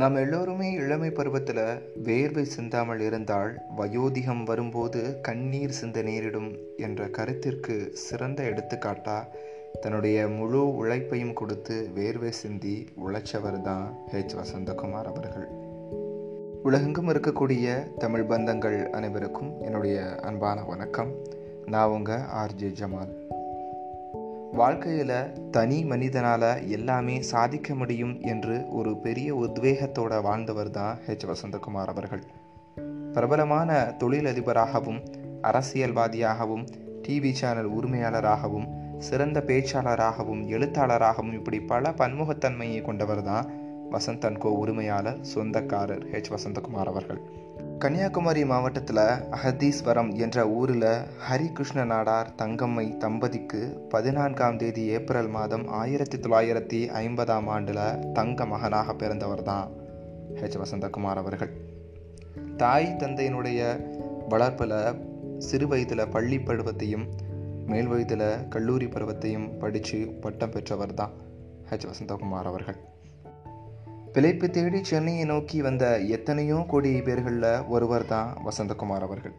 நாம் எல்லோருமே இளமை பருவத்தில் வேர்வை சிந்தாமல் இருந்தால் வயோதிகம் வரும்போது கண்ணீர் சிந்த நேரிடும் என்ற கருத்திற்கு சிறந்த எடுத்துக்காட்டா தன்னுடைய முழு உழைப்பையும் கொடுத்து வேர்வை சிந்தி உழைச்சவர் தான் ஹெச் வசந்தகுமார் அவர்கள். உலகெங்கும் இருக்கக்கூடிய தமிழ் பந்தங்கள் அனைவருக்கும் என்னுடைய அன்பான வணக்கம். நான் உங்கள் ஆர்ஜே ஜமால். வாழ்க்கையில் தனி மனிதனால் எல்லாமே சாதிக்க முடியும் என்று ஒரு பெரிய உத்வேகத்தோட வாழ்ந்தவர் தான் ஹெச் வசந்தகுமார் அவர்கள். பிரபலமான தொழிலதிபராகவும் அரசியல்வாதியாகவும் டிவி சேனல் உரிமையாளராகவும் சிறந்த பேச்சாளராகவும் எழுத்தாளராகவும் இப்படி பல பன்முகத்தன்மையை கொண்டவர் தான் வசந்தன்கோ உரிமையாளர் சொந்தக்காரர் ஹெச் வசந்தகுமார் அவர்கள். கன்னியாகுமரி மாவட்டத்தில் அகதீஸ்வரம் என்ற ஊரில் ஹரிகிருஷ்ண நாடார் தங்கம்மை தம்பதிக்கு பதினான்காம் தேதி ஏப்ரல் மாதம் ஆயிரத்தி தொள்ளாயிரத்தி ஐம்பதாம் ஆண்டில் தங்க மகனாக பிறந்தவர் தான் ஹெச் வசந்தகுமார் அவர்கள். தாய் தந்தையினுடைய வளர்ப்பில் சிறு வயதில் பள்ளி பருவத்தையும் மேல் வயதில் கல்லூரி பருவத்தையும் படித்து பட்டம் பெற்றவர் தான் ஹெச் வசந்தகுமார் அவர்கள். பிழைப்பு தேடி சென்னையை நோக்கி வந்த எத்தனையோ கோடி பேர்களில் ஒருவர் தான் வசந்தகுமார் அவர்கள்.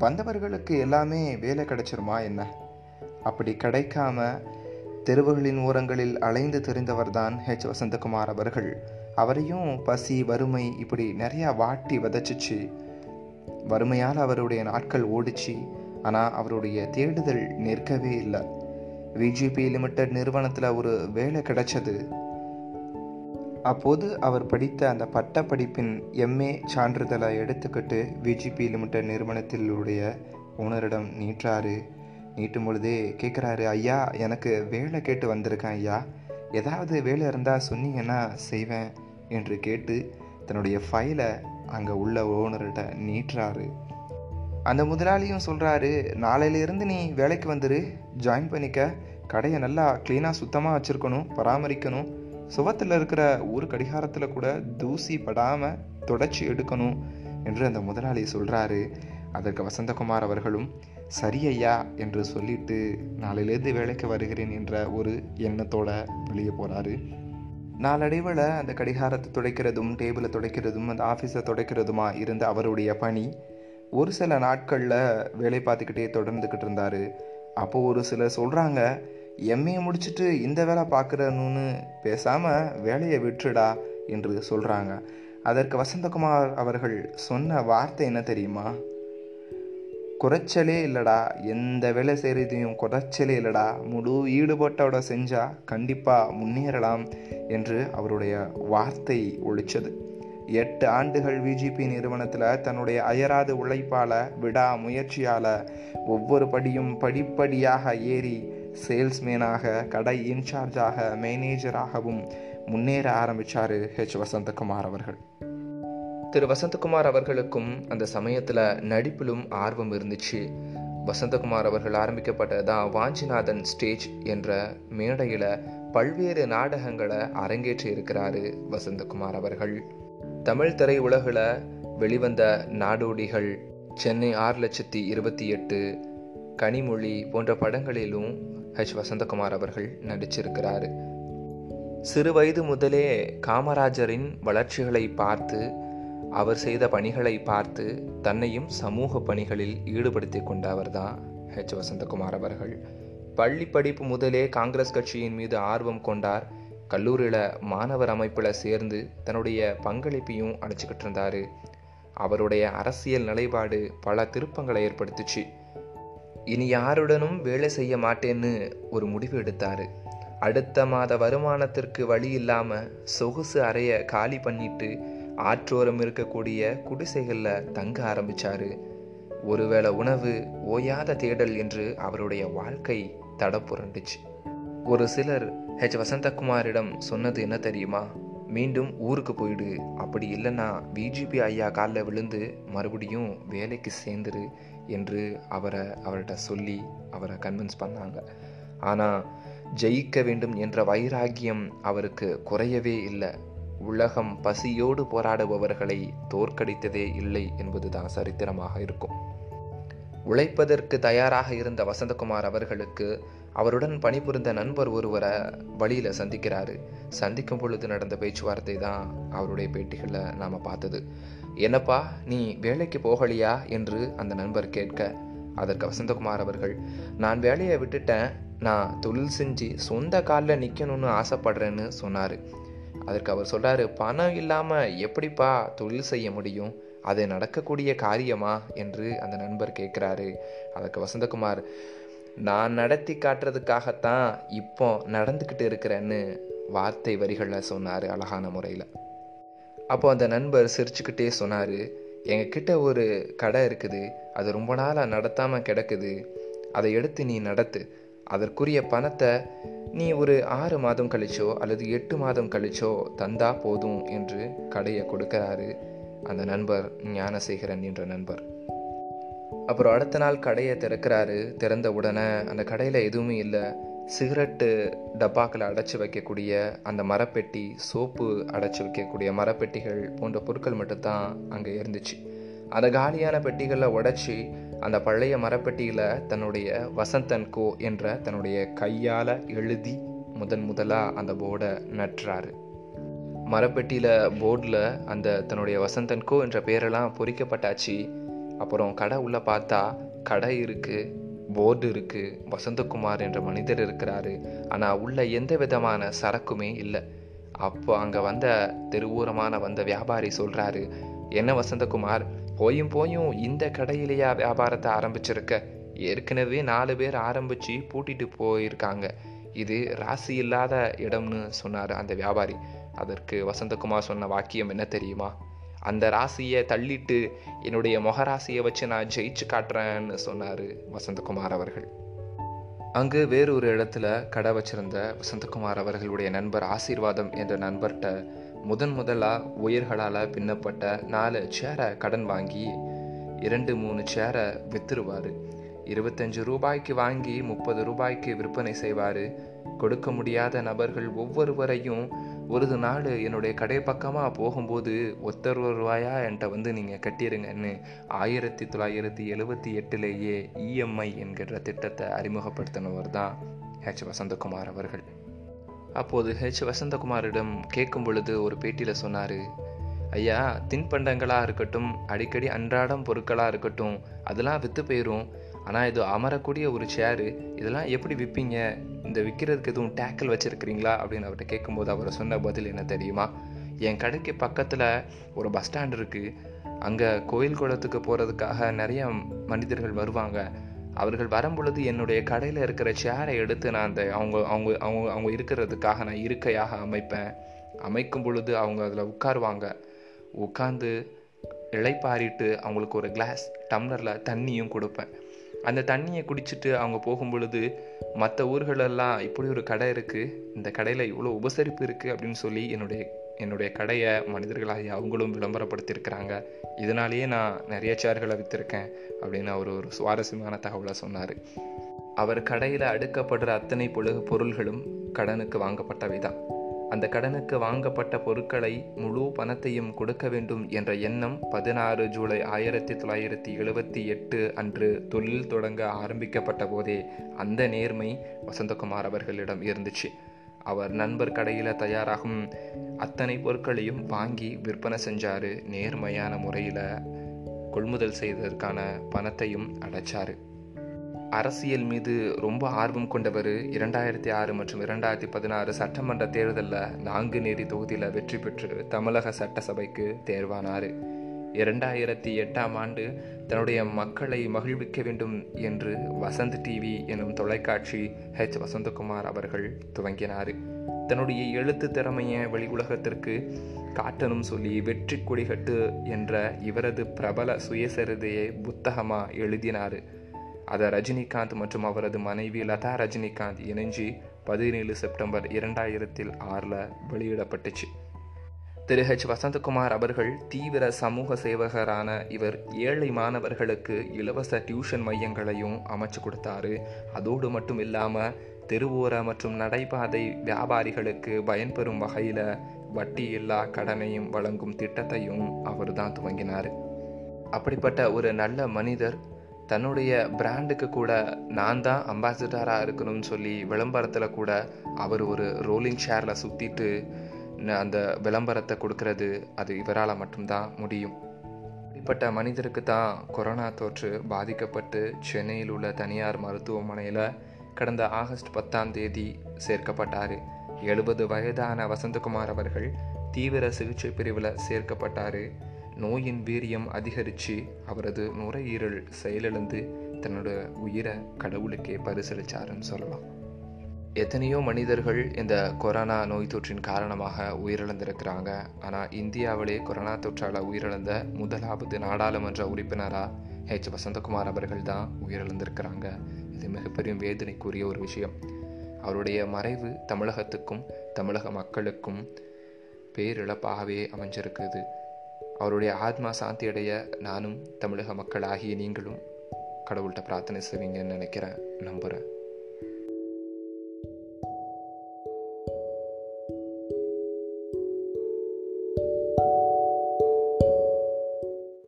வந்தவர்களுக்கு எல்லாமே வேலை கிடைச்சிருமா என்ன? அப்படி கிடைக்காம தெருவுகளின் ஓரங்களில் அலைந்து தெரிந்தவர் தான் ஹெச் வசந்தகுமார் அவர்கள். அவரையும் பசி வறுமை இப்படி நிறையா வாட்டி விதைச்சிச்சு. வறுமையால் அவருடைய நாட்கள் ஓடிச்சு. ஆனால் அவருடைய தேடுதல் நிற்கவே இல்லை. விஜிபி லிமிடெட் நிறுவனத்தில் ஒரு வேலை கிடைச்சது. அப்போது அவர் படித்த அந்த பட்ட படிப்பின் எம்ஏ சான்றிதழை எடுத்துக்கிட்டு விஜிபி லிமிடெட் நிறுவனத்திலுடைய ஓனரிடம் நீட்டுறாரு. நீட்டும் பொழுதே கேட்குறாரு ஐயா எனக்கு வேலை கேட்டு வந்திருக்கேன் ஐயா. ஏதாவது வேலை இருந்தால் சொன்னீங்கன்னா செய்வேன் என்று கேட்டு தன்னுடைய ஃபைலை அங்கே உள்ள ஓனர்கிட்ட நீட்டுறாரு. அந்த முதலாளியும் சொல்கிறாரு நாளையிலேருந்து நீ வேலைக்கு வந்துரு ஜாயின் பண்ணிக்க. கடையை நல்லா க்ளீனாக சுத்தமாக வச்சுருக்கணும் பராமரிக்கணும். சுவத்தில் இருக்கிற ஒரு கடிகாரத்தில் கூட தூசி படாமல் தொடச்சி எடுக்கணும் என்று அந்த முதலாளி சொல்கிறாரு அதற்கு வசந்தகுமார் அவர்களும் சரி ஐயா என்று சொல்லிட்டு நாளையிலேருந்து வேலைக்கு வருகிறேன் என்ற ஒரு எண்ணத்தோட வெளியே போகிறாரு நாளடைவில் அந்த கடிகாரத்தை துடைக்கிறதும் டேபிளை துடைக்கிறதும் அந்த ஆஃபீஸை துடைக்கிறதுமா இருந்த அவருடைய பணி ஒரு சில நாட்களில் வேலை பார்த்துக்கிட்டே தொடர்ந்துக்கிட்டு இருந்தார். அப்போது ஒரு சிலர் சொல்கிறாங்க எம்ஏ முடிச்சுட்டு இந்த வேலை பார்க்குறனு பேசாமல் வேலையை விட்டுடா என்று சொல்கிறாங்க அதற்கு வசந்தகுமார் அவர்கள் சொன்ன வார்த்தை என்ன தெரியுமா? குறைச்சலே இல்லைடா எந்த வேலை செய்கிறதையும் குறைச்சலே இல்லைடா முழு ஈடுபாட்டோட செஞ்சால் கண்டிப்பாக முன்னேறலாம் என்று அவருடைய வார்த்தை ஒழிச்சது. எட்டு ஆண்டுகள் விஜிபி நிறுவனத்தில் தன்னுடைய அயராது உழைப்பால் விடா முயற்சியால் ஒவ்வொரு படியும் படிப்படியாக ஏறி சேல்ஸ்மேனாக கடை இன்சார்ஜாக மேனேஜராகவும் முன்னேற ஆரம்பித்தார் ஹெச் வசந்தகுமார் அவர்கள். திரு. வசந்தகுமார் அவர்களுக்கும் அந்த சமயத்தில் நடிப்பிலும் ஆர்வம் இருந்துச்சு. வசந்தகுமார் அவர்கள் ஆரம்பிக்கப்பட்டதான் வாஞ்சிநாதன் ஸ்டேஜ் என்ற மேடையில் பல்வேறு நாடகங்களை அரங்கேற்றி இருக்கிறாரு வசந்தகுமார் அவர்கள். தமிழ் திரை உலகில் வெளிவந்த நாடோடிகள் சென்னை ஆறு லட்சத்தி இருபத்தி எட்டு கனிமொழி போன்ற படங்களிலும் ஹெச். வசந்தகுமார் அவர்கள் நடிச்சிருக்கிறார். சிறு வயது முதலே காமராஜரின் வளர்ச்சிகளை பார்த்து அவர் செய்த பணிகளை பார்த்து தன்னையும் சமூக பணிகளில் ஈடுபடுத்தி கொண்டவர் தான் ஹெச். வசந்தகுமார் அவர்கள். பள்ளி படிப்பு முதலே காங்கிரஸ் கட்சியின் மீது ஆர்வம் கொண்டார். கல்லூரியில் மாணவர் அமைப்பில் சேர்ந்து தன்னுடைய பங்களிப்பையும் அடைச்சிக்கிட்டு இருந்தார். அவருடைய அரசியல் நிலைப்பாடு பல திருப்பங்களை ஏற்படுத்துச்சு. இனி யாருடனும் வேலை செய்ய மாட்டேன்னு ஒரு முடிவு எடுத்தாரு. அடுத்த மாத வருமானத்திற்கு வழி இல்லாமல் சொகுசு அறைய காலி பண்ணிட்டு ஆற்றோரம் இருக்கக்கூடிய குடிசைகளில் தங்க ஆரம்பிச்சாரு. ஒருவேளை உணவு ஓயாத தேடல் என்று அவருடைய வாழ்க்கை தடப்புரண்டுச்சு ஒரு சிலர் ஹெச். வசந்தகுமாரிடம் சொன்னது என்ன தெரியுமா? மீண்டும் ஊருக்கு போயிடு. அப்படி இல்லைன்னா பிஜிபி ஐயா காலில் விழுந்து மறுபடியும் வேலைக்கு சேர்ந்துரு. என்று அவரை அவர்கிட்ட சொல்லி அவரை கன்வின்ஸ் பண்ணாங்க. ஆனால் ஜெயிக்க வேண்டும் என்ற வைராகியம் அவருக்கு குறையவே இல்லை. உலகம் பசியோடு போராடுபவர்களை தோற்கடித்ததே இல்லை என்பதுதான் சரித்திரமாக இருக்கும். உழைப்பதற்கு தயாராக இருந்த வசந்தகுமார் அவர்களுக்கு அவருடன் பணிபுரிந்த நண்பர் ஒருவரை வழியில் சந்திக்கிறாரு. சந்திக்கும் பொழுது நடந்த பேச்சுவார்த்தை தான் அவருடைய பேட்டிகளில் நாம் பார்த்தது. என்னப்பா நீ வேலைக்கு போகலையா? என்று அந்த நண்பர் கேட்க அதற்கு வசந்தகுமார் அவர்கள் நான் வேலையை விட்டுட்டேன். நான் தொழில் செஞ்சு சொந்த காலில் நிற்கணும்னு ஆசைப்படுறேன்னு சொன்னார். அதற்கு அவர் சொல்கிறாரு பணம் இல்லாமல் எப்படிப்பா தொழில் செய்ய முடியும்? அது நடக்கக்கூடிய காரியமா? என்று அந்த நண்பர் கேட்குறாரு. அதற்கு வசந்தகுமார் நான் நடத்தி காட்டுறதுக்காகத்தான் இப்போ நடந்துக்கிட்டு இருக்கிறேன்னு வார்த்தை வரிகளில் சொன்னார் அழகான முறையில். அப்போ அந்த நண்பர் சிரிச்சுக்கிட்டே சொன்னார் எங்ககிட்ட ஒரு கடை இருக்குது அது ரொம்ப நாளாக நடத்தாமல் கிடக்குது அதை எடுத்து நீ நடத்து. அதற்குரிய பணத்தை நீ ஒரு ஆறு மாதம் கழிச்சோ அல்லது எட்டு மாதம் கழிச்சோ தந்தா போதும் என்று கடையை கொடுக்கிறாரு அந்த நண்பர் ஞானசேகரன் என்ற நண்பர். அப்புறம் அடுத்த நாள் கடையை திறக்கிறாரு. திறந்த உடனே அந்த கடையில் எதுவுமே இல்லை. சிகரெட்டு டப்பாக்களை அடைச்சி வைக்கக்கூடிய அந்த மரப்பெட்டி சோப்பு அடைச்சி வைக்கக்கூடிய மரப்பெட்டிகள் போன்ற பொருட்கள் மட்டும்தான் அங்கே இருந்துச்சு. அந்த காலியான பெட்டிகளை உடைச்சி அந்த பழைய மரப்பெட்டியில் தன்னுடைய வசந்தன் கோ என்ற தன்னுடைய கையால் எழுதி முதன் முதலாக அந்த போர்டை நட்டுறாரு. மரப்பெட்டியில் போர்டில் அந்த தன்னுடைய வசந்தன் கோ என்ற பேரெல்லாம் பொறிக்கப்பட்டாச்சு. அப்புறம் கடை உள்ளே பார்த்தா கடை இருக்குது போர்டு இருக்குது வசந்தகுமார் என்ற மனிதர் இருக்கிறாரு. ஆனால் உள்ள எந்த விதமான சரக்குமே இல்லை. அப்போ அங்கே வந்த தெருவூரமான வந்த வியாபாரி சொல்கிறாரு என்ன வசந்தகுமார் போயும் போயும் இந்த கடையிலேயா வியாபாரத்தை ஆரம்பிச்சிருக்க? ஏற்கனவே நாலு பேர் ஆரம்பித்து பூட்டிட்டு போயிருக்காங்க. இது ராசி இல்லாத இடம்னு சொன்னார் அந்த வியாபாரி. அதற்கு வசந்தகுமார் சொன்ன வாக்கியம் என்ன தெரியுமா? அந்த ராசியை தள்ளிட்டு என்னுடைய மொகராசியை வச்சு நான் ஜெயிச்சு காட்டுறேன்னு சொன்னார் வசந்தகுமார் அவர்கள். அங்கு வேறொரு இடத்துல கடை வச்சிருந்த வசந்தகுமார் அவர்களுடைய நண்பர் ஆசீர்வாதம் என்ற நண்பர்கிட்ட முதன் முதலாக உயிர்களால் பின்னப்பட்ட நாலு சேரை கடன் வாங்கி இரண்டு மூணு சேரை வித்துருவார். இருபத்தஞ்சு ரூபாய்க்கு வாங்கி முப்பது ரூபாய்க்கு விற்பனை செய்வார். கொடுக்க முடியாத நபர்கள் ஒவ்வொருவரையும் ஒரு நாள் என்னுடைய கடை பக்கமாக போகும்போது ஒத்தர் ரூபாயா என்கிட்ட வந்து நீங்கள் கட்டிடுங்கன்னு ஆயிரத்தி தொள்ளாயிரத்தி எழுபத்தி எட்டுலேயே இஎம்ஐ என்கிற திட்டத்தை அறிமுகப்படுத்தினவர் தான் ஹெச் வசந்தகுமார் அவர்கள். அப்போது ஹெச் வசந்தகுமாரிடம் கேட்கும் பொழுது ஒரு பேட்டியில் சொன்னார் ஐயா தின்பண்டங்களாக இருக்கட்டும் அடிக்கடி அன்றாடம் பொருட்களாக இருக்கட்டும் அதெல்லாம் விற்று போயிடும் ஆனால் இது அமரக்கூடிய ஒரு சேரு இதெல்லாம் எப்படி விற்பீங்க இந்த விற்கிறதுக்கு எதுவும் டேக்கிள் வச்சுருக்கிறீங்களா? அப்படின்னு அவர்கிட்ட கேட்கும்போது அவர் சொன்ன பதில் என்ன தெரியுமா? என் கடைக்கு பக்கத்தில் ஒரு பஸ் ஸ்டாண்ட் இருக்குது அங்கே கோயில் குளத்துக்கு போகிறதுக்காக நிறைய மனிதர்கள் வருவாங்க. அவர்கள் வரும்பொழுது என்னுடைய கடையில் இருக்கிற சேரை எடுத்து நான் அந்த அவங்க அவங்க அவங்க அவங்க இருக்கிறதுக்காக நான் இருக்கையாக அமைப்பேன். அமைக்கும் பொழுது அவங்க அதில் உட்காருவாங்க. உட்காந்து இழைப்பாரிட்டு அவங்களுக்கு ஒரு கிளாஸ் டம்ளரில் தண்ணியும் கொடுப்பேன். அந்த தண்ணியை குடிச்சிட்டு அவங்க போகும் பொழுது மற்ற ஊர்களெல்லாம் இப்படி ஒரு கடை இருக்குது இந்த கடையில் இவ்வளோ உபசரிப்பு இருக்குது அப்படின்னு சொல்லி என்னுடைய என்னுடைய கடையை மனிதர்களாகி அவங்களும் விளம்பரப்படுத்தியிருக்கிறாங்க. இதனாலேயே நான் நிறைய சேர்களை விற்றுருக்கேன் அப்படின்னு அவர் ஒரு சுவாரஸ்யமான தகவலை சொன்னார். அவர் கடையில் அடுக்கப்படுற அத்தனை பொழுது பொருள்களும் கடனுக்கு வாங்கப்பட்டவை தான் அந்த கடனுக்கு வாங்கப்பட்ட பொருட்களை முழு பணத்தையும் கொடுக்க வேண்டும் என்ற எண்ணம் பதினாறு ஜூலை ஆயிரத்தி தொள்ளாயிரத்தி எழுபத்தி எட்டு அன்று தொழில் தொடங்க ஆரம்பிக்கப்பட்ட போதே அந்த நேர்மை வசந்தகுமார் அவர்களிடம் இருந்துச்சு. அவர் நண்பர் கடையில் தயாராகும் அத்தனை பொருட்களையும் வாங்கி விற்பனை செஞ்சார் நேர்மையான முறையில். கொள்முதல் செய்ததற்கான பணத்தையும் அடைச்சாரு. அரசியல் மீது ரொம்ப ஆர்வம் கொண்டவர் இரண்டாயிரத்தி ஆறு மற்றும் இரண்டாயிரத்தி பதினாறு சட்டமன்ற தேர்தலில் நாங்குநேரி தொகுதியில் வெற்றி பெற்று தமிழக சட்டசபைக்கு தேர்வானார். இரண்டாயிரத்தி எட்டாம் ஆண்டு தன்னுடைய மக்களை மகிழ்விக்க வேண்டும் என்று வசந்த் டிவி எனும் தொலைக்காட்சி ஹெச் வசந்தகுமார் அவர்கள் துவங்கினார். தன்னுடைய எழுத்து திறமையை வெளி உலகத்திற்கு காட்டணும் சொல்லி வெற்றி கொடிகட்டு என்ற இவரது பிரபல சுயசரிதையை புத்தகமாக எழுதினார். அதை ரஜினிகாந்த் மற்றும் அவரது மனைவி லதா ரஜினிகாந்த் இணைஞ்சு பதினேழு செப்டம்பர் இரண்டாயிரத்தில் ஆறில் வெளியிடப்பட்டுச்சு. திரு ஹெச் வசந்தகுமார் அவர்கள் தீவிர சமூக சேவகரான இவர் ஏழை மாணவர்களுக்கு இலவச டியூஷன் மையங்களையும் அமைச்சு கொடுத்தாரு. அதோடு மட்டும் இல்லாமல் தெருவோர மற்றும் நடைபாதை வியாபாரிகளுக்கு பயன்பெறும் வகையில் வட்டி இல்லா கடனையும் வழங்கும் திட்டத்தையும் அவர் தான் துவங்கினார். அப்படிப்பட்ட ஒரு நல்ல மனிதர் தன்னுடைய பிராண்டுக்கு கூட நான் தான் அம்பாசிடராக இருக்கணும்னு சொல்லி விளம்பரத்தில் கூட அவர் ஒரு ரோலிங் ஷேரில் சுற்றிட்டு அந்த விளம்பரத்தை கொடுக்கறது அது இவரால் மட்டும்தான் முடியும். இப்படிப்பட்ட மனிதருக்கு தான் கொரோனா தொற்று பாதிக்கப்பட்டு சென்னையில் உள்ள தனியார் மருத்துவமனையில் கடந்த ஆகஸ்ட் பத்தாம் தேதி சேர்க்கப்பட்டார். எழுபது வயதான வசந்தகுமார் அவர்கள் தீவிர சிகிச்சை பிரிவில் சேர்க்கப்பட்டார். நோயின் வீரியம் அதிகரித்து அவரது நுரையீரல் செயலிழந்து தன்னோட உயிரை கடவுளுக்கே பரிசளிச்சாருன்னு சொல்லலாம். எத்தனையோ மனிதர்கள் இந்த கொரோனா நோய் தொற்றின் காரணமாக உயிரிழந்திருக்கிறாங்க. ஆனால் இந்தியாவிலே கொரோனா தொற்றால் உயிரிழந்த முதலாவது நாடாளுமன்ற உறுப்பினராக ஹெச் வசந்தகுமார் அவர்கள் தான் உயிரிழந்திருக்கிறாங்க. இது மிகப்பெரிய வேதனைக்குரிய ஒரு விஷயம். அவருடைய மறைவு தமிழகத்துக்கும் தமிழக மக்களுக்கும் பேரிழப்பாகவே அமைஞ்சிருக்குது. அவருடைய ஆத்மா சாந்தி அடைய நானும் தமிழக மக்கள் ஆகிய நீங்களும் கடவுள்கிட்ட பிரார்த்தனை செய்வீங்கன்னு நினைக்கிறேன் நம்புகிறேன்